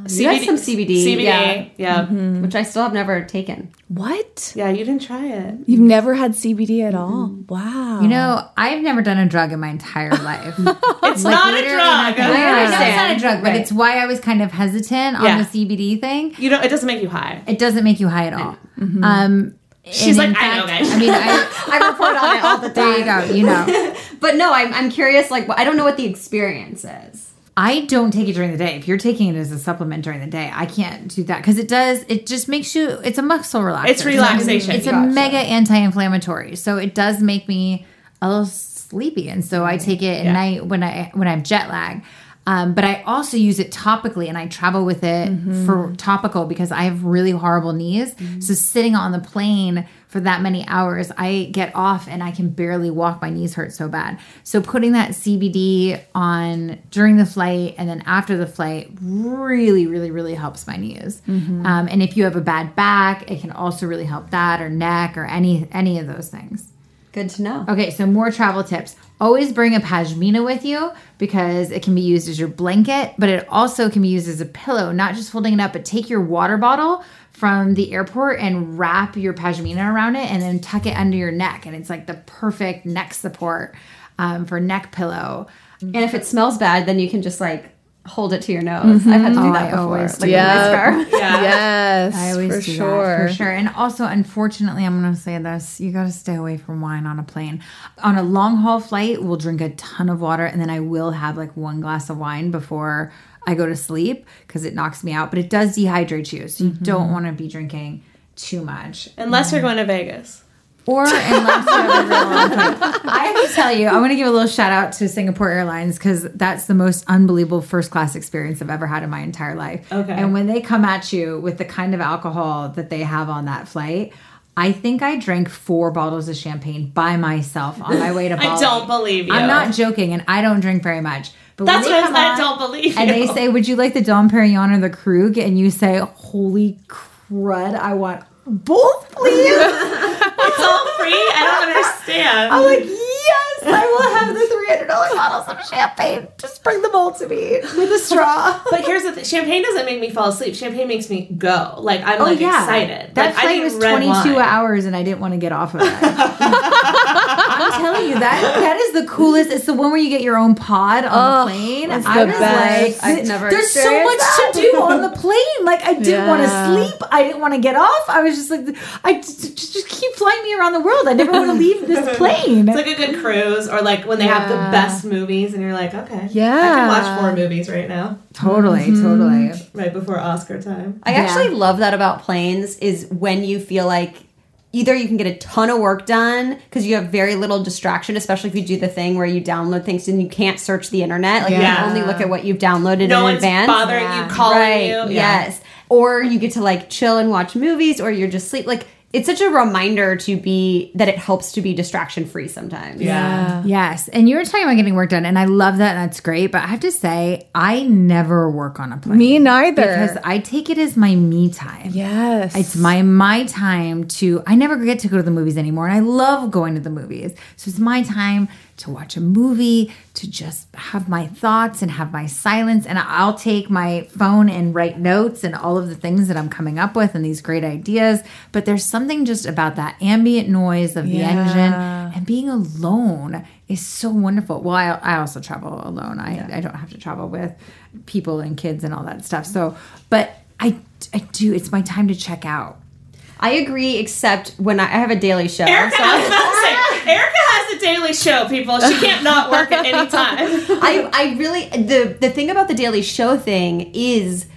B: You had some CBD,
D: CBD,
B: yeah.
D: yeah.
B: Which I still have never taken.
C: What?
D: Yeah, you didn't try it.
C: You've never had CBD at all? Wow.
A: You know, I've never done a drug in my entire *laughs* life.
D: It's not a
A: literally
D: drug.
A: nothing. I know it's not a drug, but
B: Right.
A: it's why I was kind of hesitant on
D: Yeah.
A: the CBD thing.
D: You know, it doesn't make you high.
A: It doesn't make you high at all. Um,
D: She's like,
A: in
D: I know, guys.
A: I mean, I, *laughs*
B: I report on it all the
A: there you
B: time.
A: go. You know, *laughs*
B: But no, I'm, I'm curious. Like, I don't know what the experience is.
A: I don't take it during the day. If you're taking it as a supplement during the day, I can't do that because it does. It just makes you. It's a muscle relaxer.
D: It's relaxation.
A: It's a
D: Gotcha.
A: mega anti-inflammatory, so it does make me a little sleepy, and so I mm-hmm. take it at
D: Yeah.
A: night when I when I'm jet lag. Um, but I also use it topically, and I travel with it for topical because I have really horrible knees. So sitting on the plane for that many hours, I get off and I can barely walk. My knees hurt so bad. So putting that CBD on during the flight and then after the flight really, really, really helps my knees. Um, and if you have a bad back, it can also really help that, or neck, or any any of those things.
B: Good to know.
A: Okay, so more travel tips. Always bring a pashmina with you because it can be used as your blanket, but it also can be used as a pillow, not just holding it up, but take your water bottle from the airport and wrap your pashmina around it and then tuck it under your neck. And it's like the perfect neck support um, for neck pillow.
B: And if it smells bad, then you can just like hold it to your nose. I've had to do
A: Oh,
B: that
A: I
B: before.
A: always
B: like
A: do
B: with my
C: that.
B: scarf. *laughs*
D: Yeah.
C: Yes,
A: I always
C: for
A: do
C: sure.
A: that for sure. And also, unfortunately, I'm going to say this: you got to stay away from wine on a plane. On a long haul flight, we'll drink a ton of water, and then I will have like one glass of wine before I go to sleep because it knocks me out. But it does dehydrate you, so you
C: Mm-hmm.
A: don't want to be drinking too much.
D: Unless you're going to Vegas.
A: Or unless you have long. I have to tell you, I want to give a little shout out to Singapore Airlines because that's the most unbelievable first class experience I've ever had in my entire life.
D: Okay.
A: And when they come at you with the kind of alcohol that they have on that flight, I think I drank four bottles of champagne by myself on my way to *laughs* Bali.
D: I don't believe you.
A: I'm not joking, and I don't drink very much. But
D: That's what I I don't believe
A: And
D: you.
A: they say, "Would you like the Dom Perignon or the Krug?" And you say, "Holy crud, I want both, please." *laughs*
D: It's all free. I don't understand.
A: I'm like, yes, I will have the three hundred dollar bottles of champagne. Just bring them all to me with a straw. *laughs*
D: But here's the thing: champagne doesn't make me fall asleep. Champagne makes me go. Like I'm
A: Oh
D: like
A: yeah,
D: excited.
A: That
D: like,
A: flight was twenty two hours, and I didn't want to get off of it. *laughs* I'm telling you that that is the coolest. It's the one where you get your own pod on
C: Oh,
A: the plane.
C: that's
A: I
C: the
A: was
C: best.
A: like,
B: I've never
A: there's so much
B: experienced
A: to do on the plane. Like I didn't want to sleep. I didn't want to get off. I was just like, I just, just, just keep flying me around the world. I never want to *laughs* leave this plane.
D: It's like a good cruise, or like when they have the best movies, and you're like, okay,
C: yeah, I
D: can watch four movies right now,
A: totally, mm-hmm. totally.
D: right before Oscar time.
B: I actually love that about planes is when you feel like either you can get a ton of work done because you have very little distraction, especially if you do the thing where you download things and you can't search the internet. Like you can only look at what you've downloaded
D: No
B: in
D: one's
B: advance.
D: bothering you, calling
B: right.
D: you. Yeah.
B: Yes. Or you get to like chill and watch movies, or you're just sleep. Like it's such a reminder to be that it helps to be distraction free sometimes.
C: Yeah.
A: Yes. And you were talking about getting work done, and I love that. And that's great. But I have to say, I never work on a plane.
C: Me neither.
A: Because I take it as my me time.
C: yes.
A: It's my my time to I never get to go to the movies anymore and I love going to the movies. So it's my time to watch a movie, to just have my thoughts and have my silence and I'll take my phone and write notes and all of the things that I'm coming up with and these great ideas, but there's something just about that ambient noise of the engine and being alone is so wonderful. Well, I, I also travel alone. I, I don't have to travel with people and kids and all that stuff. So, but I, I do, it's my time to check out.
B: I agree, except when I, I have a daily show.
D: Erica,
B: so-
D: Erica has a daily show, people. She can't not work at any time. *laughs*
B: I, I really the the thing about the Daily Show thing is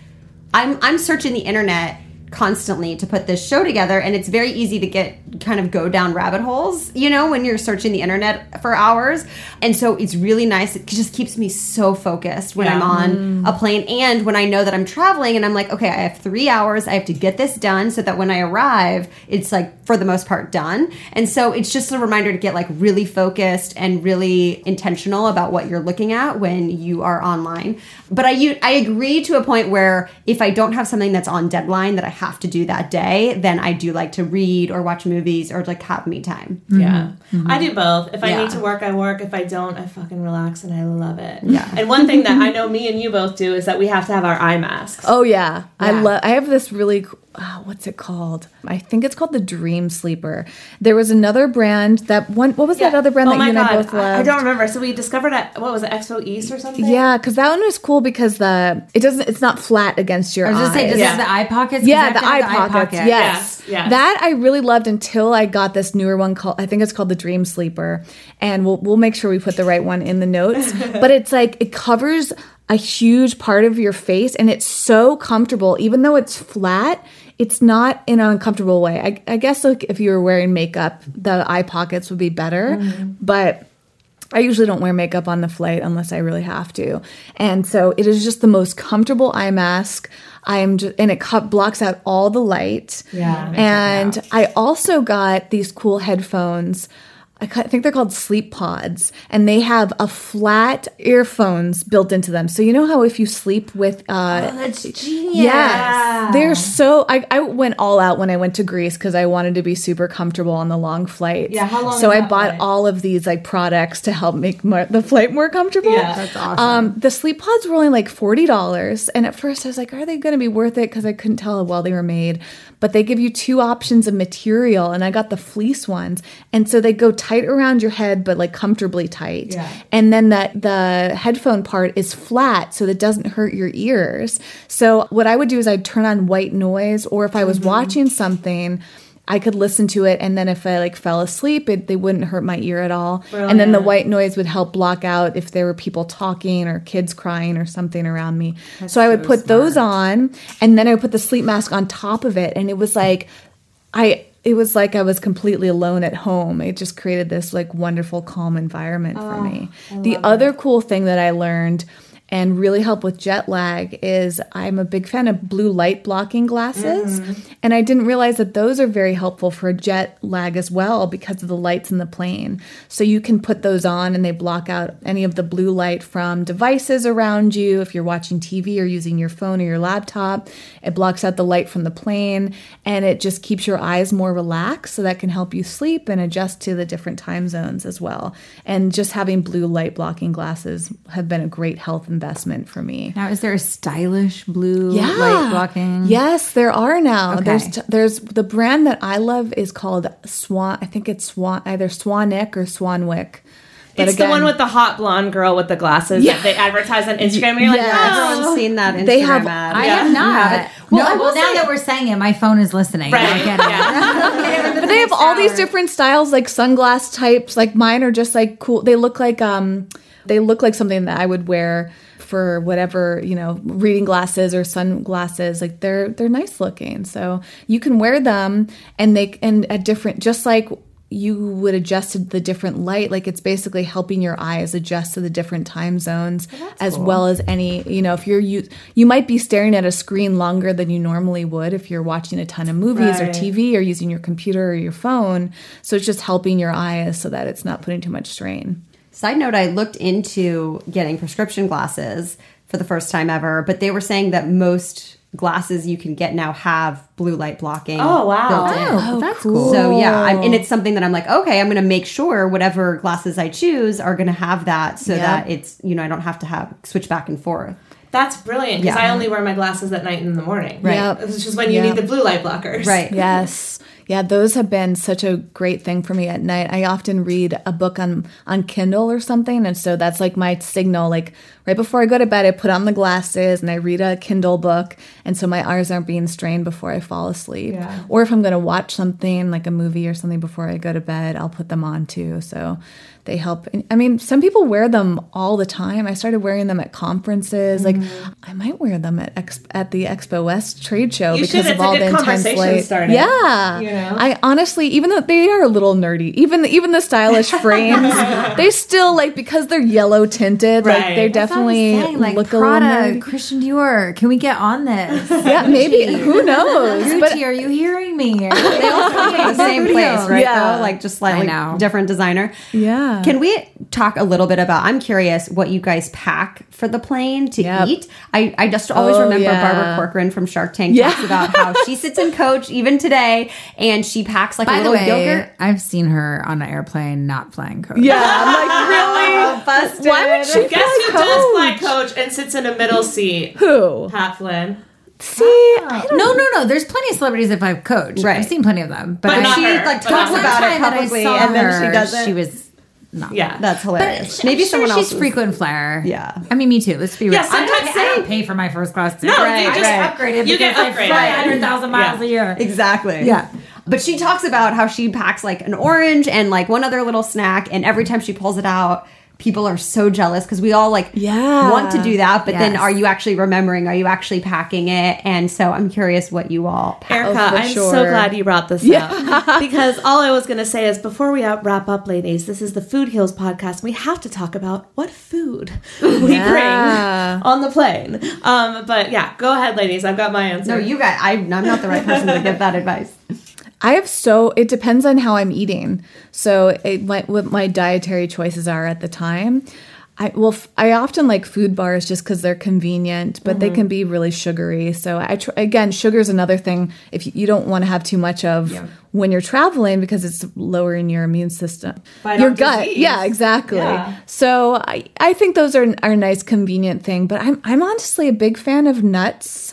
B: I'm I'm searching the internet constantly to put this show together and it's very easy to get kind of go down rabbit holes you know when you're searching the internet for hours. And so it's really nice. It just keeps me so focused when i'm on mm. a plane and when i know that i'm traveling and i'm like okay i have three hours. I have to get this done so that when i arrive it's like for the most part done. And so it's just a reminder to get like really focused and really intentional about what you're looking at when you are online. But i i agree to a point where if i don't have something that's on deadline that i have to do that day then i do like to read or watch movies or like have me time
D: Yeah. Mm-hmm. I do both. If I
B: Yeah.
D: need to work, I work. If I don't, I fucking relax and I love it. Yeah. And one thing that I know me and you both do is that we have to have our eye masks.
C: Oh yeah, I love. I have this really. C- Uh, what's it called? I think it's called the Dream Sleeper. There was another brand that one. What was that other brand
D: oh
C: that
D: my
C: you and I both loved?
D: I, I don't remember. So we discovered at what was it, Expo East or something?
C: Yeah, because that one was cool because the it doesn't. It's not flat against your
A: I was
C: eyes.
A: just saying, does it
D: Yeah.
A: have the eye pockets? I
C: Yeah,
A: have
C: the
A: to
C: eye
A: have
C: pockets.
A: pocket.
C: Yes.
D: Yes, yes.
C: That I really loved until I got this newer one called I think it's called the Dream Sleeper. And we'll we'll make sure we put the right one in the notes. *laughs* but it's like it covers a huge part of your face and it's so comfortable even though it's flat it's not in an uncomfortable way. I, I guess like if you were wearing makeup, the eye pockets would be better. Mm-hmm. But I usually don't wear makeup on the flight unless I really have to. And so it is just the most comfortable eye mask. I am just, and it blocks out all the light.
D: Yeah.
C: And I also got these cool headphones. I think they're called sleep pods, and they have a flat earphones built into them. So you know how if you sleep with, uh,
A: That's genius.
C: Yes. They're so I, I went all out when I went to Greece because I wanted to be super comfortable on the long flight.
D: Yeah, how long
C: So I bought
D: flight?
C: all of these like products to help make more, the flight more comfortable.
D: Yeah.
A: That's awesome.
C: Um, the sleep pods were only like forty dollars, and at first I was like, "Are they going to be worth it?" Because I couldn't tell how well they were made. But they give you two options of material, and I got the fleece ones, and so they go tight around your head, but like comfortably tight.
D: Yeah.
C: And then the the headphone part is flat, so that doesn't hurt your ears. So what I would do is I'd turn on white noise, or if I was mm-hmm. watching something. I could listen to it, and then if I like fell asleep, it, they wouldn't hurt my ear at all. And then the white noise would help block out if there were people talking or kids crying or something around me. so I would put those on, and then I would put the sleep mask on top of it, and it was like, I. It was like I was completely alone at home. It just created this like wonderful, calm environment for me. The other cool thing that I learned and really help with jet lag is I'm a big fan of blue light blocking glasses. Mm-hmm. And I didn't realize that those are very helpful for jet lag as well because of the lights in the plane. So you can put those on and they block out any of the blue light from devices around you. If you're watching TV or using your phone or your laptop, it blocks out the light from the plane and it just keeps your eyes more relaxed. So that can help you sleep and adjust to the different time zones as well. And just having blue light blocking glasses have been a great health investment for me.
A: Now, is there a stylish blue light blocking?
C: Yes, there are now.
A: Okay.
C: There's t- there's the brand that I love is called Swan. I think it's Swan either Swanick or Swanwick. But
D: It's the one with the hot blonde girl with the glasses
C: Yeah.
D: that they advertise on Instagram. And you're like,
C: Yes.
D: oh.
B: everyone's seen that Instagram
C: They have-
B: ad.
A: I
D: Yeah.
A: have not.
B: Well,
A: Well,
B: I
A: no, well, now
B: say-
A: that we're saying it, my phone is listening.
D: Right.
A: I get it.
D: Yeah.
C: but *laughs* they have all these different styles, like sunglass types. Like mine are just like cool. They look like um, they look like something that I would wear for whatever you know, reading glasses or sunglasses. Like they're they're nice looking. So you can wear them, and they and a different just like you would adjust to the different light like it's basically helping your eyes adjust to the different time zones oh, as well as any you know if you're you you might be staring at a screen longer than you normally would if you're watching a ton of movies or TV or using your computer or your phone so it's just helping your eyes so that it's not putting too much strain
B: Side note, I looked into getting prescription glasses for the first time ever, but they were saying that most glasses you can get now have blue light blocking.
D: Oh, wow.
B: built oh, in.
A: Oh, that's cool.
B: So yeah, I'm, and it's something that I'm like, okay, I'm going to make sure whatever glasses I choose are going to have that, so
C: Yeah.
B: that it's you know I don't have to have switch back and forth.
D: That's brilliant because
B: Yeah.
D: I only wear my glasses at night and in the morning.
B: Right.
C: Yep.
D: It's just when you
C: Yep.
D: need the blue light blockers.
B: Right.
C: Yes. Yeah, those have been such a great thing for me at night. I often read a book on on Kindle or something, and so that's like my signal. Like right before I go to bed, I put on the glasses and I read a Kindle book, and so my eyes aren't being strained before I fall asleep.
D: Yeah.
C: Or if I'm going to watch something like a movie or something before I go to bed, I'll put them on too. So they help. I mean, some people wear them all the time. I started wearing them at conferences. Like mm-hmm. I might wear them at Ex- at the Expo West trade show
D: You
C: because
D: should.
C: of
D: It's
C: all the intense
D: conversation
C: light.
D: starter.
C: Yeah,
D: You know?
C: I honestly, even though they are a little nerdy, even even the stylish *laughs* frames, they still like because they're yellow tinted. Like
D: Right.
C: they
D: That's
C: definitely
A: Saying, like
C: look a
A: Prada,
C: little nerdy.
A: Christian Dior. Can we get on this? *laughs*
C: Yeah, maybe. Who knows?
A: Gucci,
C: But
A: are you hearing me? *laughs*
B: They all come from the same place, right?
C: Yeah.
B: Though? Like just slightly
A: I know.
B: different designer.
C: Yeah.
B: Can we talk a little bit about? I'm curious what you guys pack for the plane to
C: Yep.
B: eat. I, I just always
C: Oh,
B: remember
C: yeah.
B: Barbara Corcoran from Shark Tank
C: Yeah.
B: talks about how she *laughs* sits in coach even today, and she packs like
A: By
B: a
A: the
B: little
A: way,
B: yogurt.
A: I've seen her on an airplane not flying coach.
C: yeah, I'm *laughs* like really. *laughs*
B: Busted.
C: Why would she
D: Guess
C: fly
D: who does fly
C: coach?
D: coach and sits in a middle seat?
C: Who?
D: Pat Flynn.
C: See, I don't
A: No, no, no. There's plenty of celebrities that fly coach.
B: Right.
A: I've seen plenty of them, but,
D: But
A: I-
D: not
B: she
D: her.
B: like
D: But
B: talks about it
A: time that I
B: publicly, and then she doesn't.
A: She was not.
D: Yeah.
B: That's hilarious.
A: But
B: Maybe
A: I'm sure
B: someone else.
A: she's
B: is-
A: frequent flyer.
B: Yeah.
A: I mean, me too. Let's be real.
D: Yeah,
A: I
D: sometimes
A: don't, pay, I don't pay for my first class ticket.
D: No,
B: Right,
D: you just
B: right.
A: upgraded
D: You get
A: I
D: upgraded.
A: fly 100,000 miles
D: Yeah.
A: a year.
B: Exactly.
A: Yeah.
B: But she talks about how she packs like an orange and like one other little snack, and every time she pulls it out, people are so jealous because we all like
C: Yeah.
B: want to do that. But then, are you actually remembering? Are you actually packing it? And so I'm curious what you all pack.
D: Erica,
C: Oh,
D: I'm so glad you brought this up because all I was going to say is before we wrap up, ladies, this is the Food Heals podcast. We have to talk about what food *laughs* we
C: Yeah.
D: bring on the plane. Um, but yeah, go ahead, ladies. I've got my answer.
B: No, you got. I, I'm not the right person to give that advice. *laughs*
C: I have so it depends on how I'm eating. So it, my, what my dietary choices are at the time. I well, f- I often like food bars just because they're convenient, but they can be really sugary. So I tr- again, sugar is another thing if you, you don't want to have too much of when you're traveling because it's lowering your immune system,
D: Fight
C: your gut.
D: disease.
C: Yeah, exactly.
D: Yeah.
C: So I, I think those are, are a nice convenient thing, but I'm I'm honestly a big fan of nuts.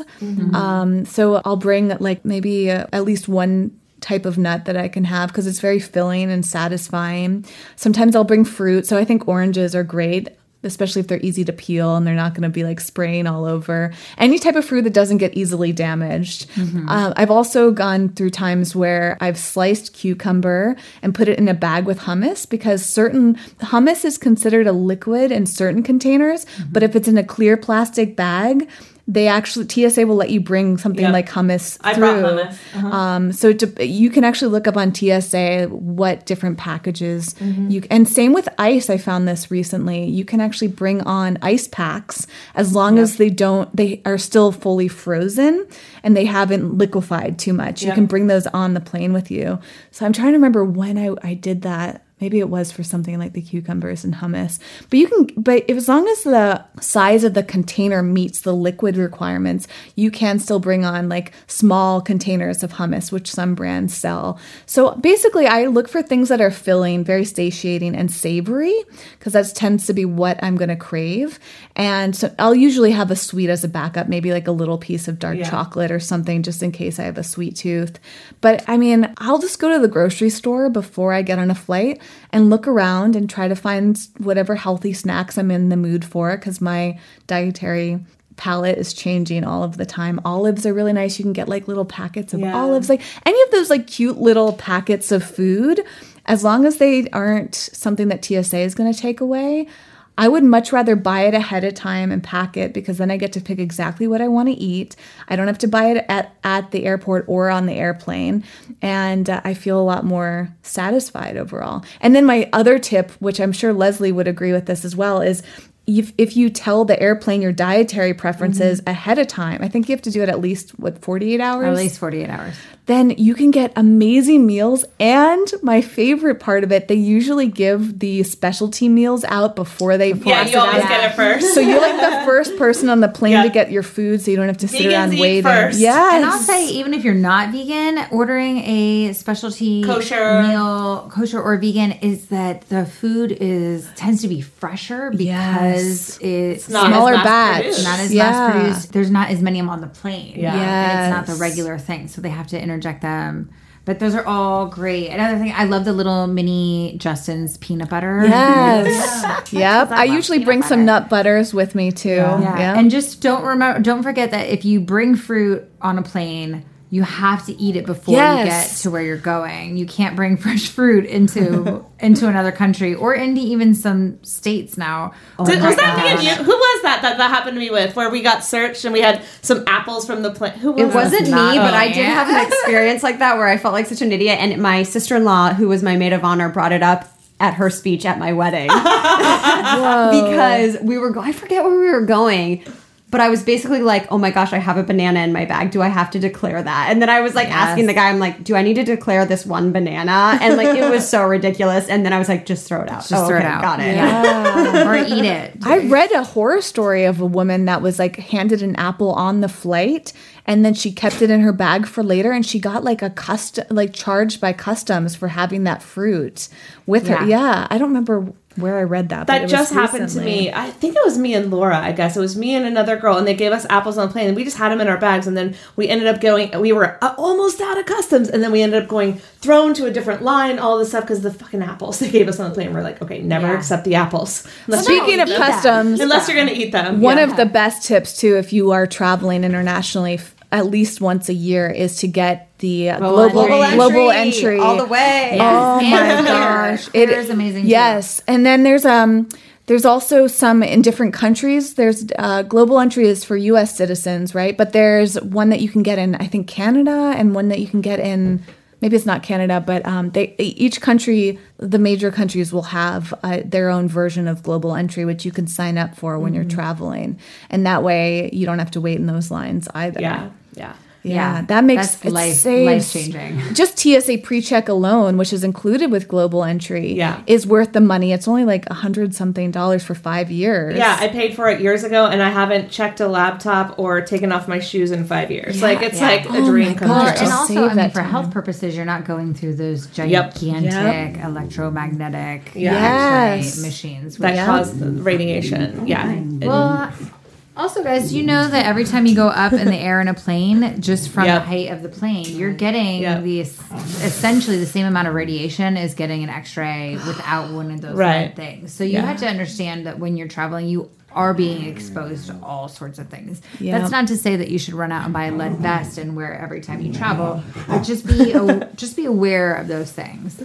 C: Um, so I'll bring like maybe uh, at least one type of nut that I can have because it's very filling and satisfying. Sometimes I'll bring fruit. So I think oranges are great. Especially if they're easy to peel and they're not going to be like spraying all over. Any type of fruit that doesn't get easily damaged. Um, I've also gone through times where I've sliced cucumber and put it in a bag with hummus because certain hummus is considered a liquid in certain containers, but if it's in a clear plastic bag, they actually TSA will let you bring something
D: Yep.
C: like hummus
D: I
C: through.
D: brought hummus. Uh-huh.
C: Um, so to, you can actually look up on TSA what different packages
D: Mm-hmm.
C: you and same with ice. I found this recently. You can actually bring on ice packs as long as they don't they are still fully frozen and they haven't liquefied too much. You can bring those on the plane with you. So I'm trying to remember when I, I did that. Maybe it was for something like the cucumbers and hummus. But you can, but if, as long as the size of the container meets the liquid requirements, you can still bring on like small containers of hummus, which some brands sell. So basically, I look for things that are filling, very satiating, and savory, because that tends to be what I'm going to crave. And so I'll usually have a sweet as a backup, maybe like a little piece of dark
D: Yeah.
C: chocolate or something, just in case I have a sweet tooth. But I mean, I'll just go to the grocery store before I get on a flight and look around and try to find whatever healthy snacks I'm in the mood for because my dietary palette is changing all of the time. Olives are really nice. You can get like little packets of
D: Yeah.
C: olives, like any of those like cute little packets of food, as long as they aren't something that TSA is going to take away. I would much rather buy it ahead of time and pack it because then I get to pick exactly what I want to eat. I don't have to buy it at, at the airport or on the airplane. And uh, I feel a lot more satisfied overall. And then my other tip, which I'm sure Leslie would agree with this as well, is if, if you tell the airplane your dietary preferences mm-hmm. ahead of time, I think you have to do it at least, what, 48 hours?
A: Or at least 48 hours.
C: then you can get amazing meals. And my favorite part of it, they usually give the specialty meals out before they
D: Yeah,
C: pass
D: you
C: it
D: always
C: out.
D: get it first.
C: So you're like the *laughs* first person on the plane
D: Yeah.
C: to get your food, so you don't have to sit
D: Vegans
C: around
D: eat
C: waiting.
D: first.
C: Yes.
A: And I'll say, even if you're not vegan, ordering a specialty
D: Kosher.
A: meal, kosher or vegan, is that the food is tends to be fresher because it's,
D: not
C: Smaller
D: as
C: batch.
A: not as
C: Yeah.
A: mass produced. There's not as many of them on the plane.
D: Yeah.
A: And it's not the regular thing, so they have to interject them. But those are all great. Another thing, I love the little mini Justin's peanut butter.
C: Yes. *laughs* Yep. I,
A: love
C: usually
A: peanut
C: bring some nut butters with me too. Yeah.
A: Yeah. And just don't remember don't forget that if you bring fruit on a plane, you have to eat it before you get to where you're going. You can't bring *laughs* fresh fruit into into another country or into even some states now.
D: Oh did, was that me and you? Who was that, that that happened to me with? Where we got searched and we had some apples from the plant? Who was
B: It wasn't me,
A: not
B: but I did have an *laughs* experience like that where I felt like such an idiot. And my sister in law, who was my maid of honor, brought it up at her speech at my wedding *laughs* because we were. Go- I forget where we were going. But I was basically like, oh my gosh, I have a banana in my bag. Do I have to declare that? And then I was like asking the guy, I'm like, do I need to declare this one banana? And like, it was so ridiculous. And then I was like, just throw it out.
A: Just
B: oh,
A: throw
B: okay,
A: it out.
B: Got it.
A: Yeah. or eat it.
C: I read a horror story of a woman that was like handed an apple on the flight and then she kept it in her bag for later and she got like a custom like charged by customs for having that fruit with her.
A: Yeah.
C: Yeah, I don't remember where I read that.
D: That
C: was
D: just happened
C: recently.
D: to me. I think it was me and Laura. I guess it was me and another girl, and they gave us apples on the plane, and we just had them in our bags. And then we ended up going. We were uh, almost out of customs, and then we ended up going thrown to a different line. All this stuff because the fucking apples *laughs* they gave us on the plane. We're like, okay, never
A: Yeah.
D: accept the apples *laughs* unless
C: Speaking of
D: gonna them.
C: customs,
D: unless you're going to eat them.
C: One
D: Yeah.
C: of the best tips too, if you are traveling internationally, f- at least once a year, is to get the uh, global
B: entry.
C: global entry
B: all the way.
C: Oh
A: And
C: my gosh,
A: Clear is amazing too.
C: Yes, and then there's um there's also some in different countries. There's uh, global entry is for U.S. citizens, right? But there's one that you can get in I think Canada, and one that you can get in maybe it's not Canada, but um, they each country, the major countries will have uh, their own version of global entry, which you can sign up for when you're traveling, and that way you don't have to wait in those lines either.
D: yeah, yeah.
C: Yeah,
A: Yeah,
C: that makes
A: that's
C: it
A: life,
C: life
A: changing. *laughs*
C: Just TSA pre-check alone, which is included with global entry,
D: Yeah.
C: is worth the money. It's only like a hundred something dollars for five years.
D: Yeah, I paid for it years ago, and I haven't checked a laptop or taken off my shoes in five years. like it's
A: yeah.
D: like a
C: Oh
D: dream come true.
C: And
A: also, I mean, for
C: time.
A: health purposes, you're not going through those
D: Yep.
A: gigantic electromagnetic
C: Yes.
A: X-ray machines.
D: that cause the radiation. Yeah.
A: Well, also, guys, do you know that every time you go up in the air in a plane, just from
D: Yep.
A: the height of the plane, you're getting
D: Yep.
A: the essentially the same amount of radiation as getting an X-ray without one of those
D: Right.
A: things. So you
D: Yeah.
A: have to understand that when you're traveling, you are being exposed to all sorts of things.
C: Yep.
A: That's not to say that you should run out and buy a lead vest and wear it every time you travel, but just be *laughs* a, just be aware of those things.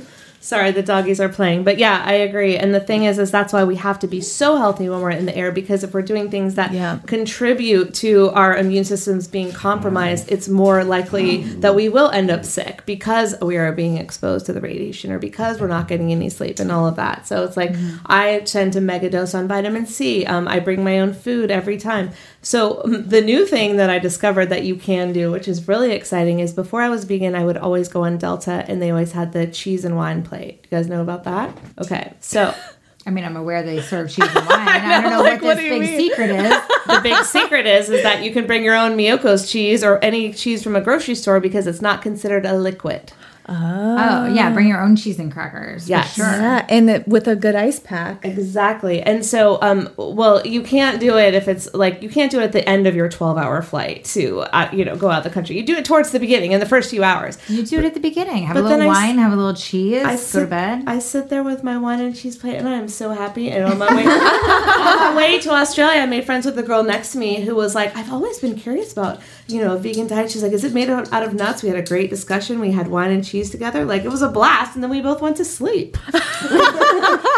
D: Sorry, the doggies are playing, but yeah, I agree. And the thing is, is that's why we have to be so healthy when we're in the air because if we're doing things that
C: Yeah.
D: contribute to our immune systems being compromised, it's more likely that we will end up sick because we are being exposed to the radiation or because we're not getting any sleep and all of that. So it's like I tend to mega dose on vitamin C. Um, I bring my own food every time. So the new thing that I discovered that you can do, which is really exciting, is before I was vegan, I would always go on Delta, and they always had the cheese and wine plate. You guys know about that? Okay, so *laughs*
A: I mean, I'm aware they serve cheese and wine. *laughs* I, don't know
C: like,
A: what
C: what
A: this
C: you
A: big
C: mean?
A: secret is. *laughs*
D: the big secret is is that you can bring your own Miyoko's cheese or any cheese from a grocery store because it's not considered a liquid.
A: Oh, yeah, bring your own cheese and crackers. for
D: Yes.
A: sure.
C: Yeah, and it, with a good ice pack.
D: Exactly. And so, um, well, you can't do it if it's like you can't do it at the end of your 12 hour flight to, uh, you know, go out of the country. You do it towards the beginning in the first few hours.
A: You do it at the beginning. Have
D: But
A: a little
D: then I s-
A: wine, have a little cheese,
D: I
A: go to bed.
D: I sit there with my wine and cheese plate, and I'm so happy. And on my way, *laughs* on my way to Australia, I made friends with the girl next to me who was like, "I've always been curious about, you know, a vegan diet." She's like, "Is it made out, out of nuts?" We had a great discussion. We had wine and cheese. together. Like it was a blast, and then we both went to sleep. *laughs*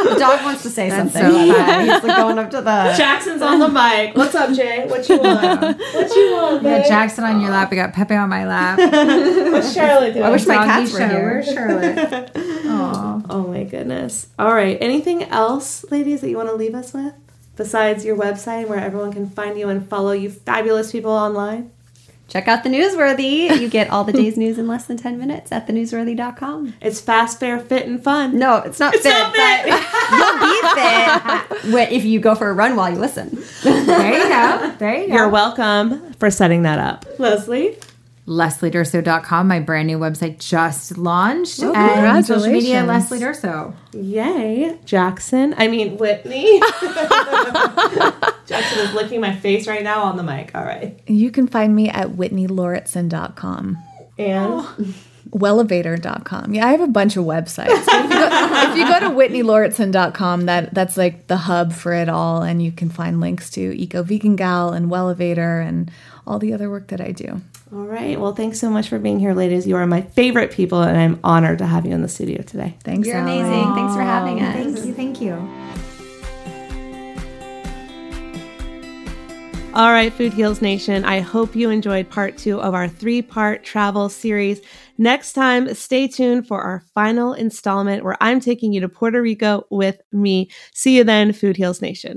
B: The dog wants to say something.
A: so
B: but, uh. He's like going up to the.
D: Jackson's on the mic. What's up, Jay? What you want? What you want,
A: We got
D: babe?
A: Jackson on your lap. We got Pepe on my lap. *laughs*
D: What's Charlotte doing?
B: I wish my cats were
A: show.
B: here.
A: Where's Charlotte? *laughs* Aw.
D: Oh my goodness. All right. Anything else, ladies, that you want to leave us with? Besides your website where everyone can find you and follow you fabulous people online?
B: Check out the Newsworthy. You get all the day's news in less than 10 minutes at thenewsworthy.com.
D: It's fast, fair, fit, and fun.
B: No, it's not
D: It's
B: fit.
D: not fit.
B: but *laughs* You'll be fit if you go for a run while you listen.
A: There you go. There you go.
D: You're welcome for setting that up. Leslie?
A: LeslieDurso.com, my brand new website just launched.
D: Oh,
A: and social media,
C: congratulations.
A: Leslie Durso.
D: Yay. Jackson. I mean, Whitney. *laughs* Jackson is licking my face right now on the mic. All right.
C: You can find me at whitneylauritsen.com.
D: And *gasps*
C: Wellevator.com. Yeah, I have a bunch of websites. But if, you go, if you go to whitneylauritsen.com, that that's like the hub for it all, and you can find links to Eco Vegan Gal and Wellevator and all the other work that I do.
D: All right. Well, thanks so much for being here, ladies. You are my favorite people, and I'm honored to have you in the studio today.
C: Thanks,
B: You're
C: Ally.
B: amazing. Thanks for having us.
A: Thank you. Thank you.
D: All right, Food Heals Nation. I hope you enjoyed part two of our three part travel series. Next time, stay tuned for our final installment where I'm taking you to Puerto Rico with me. See you then, Food Heals Nation.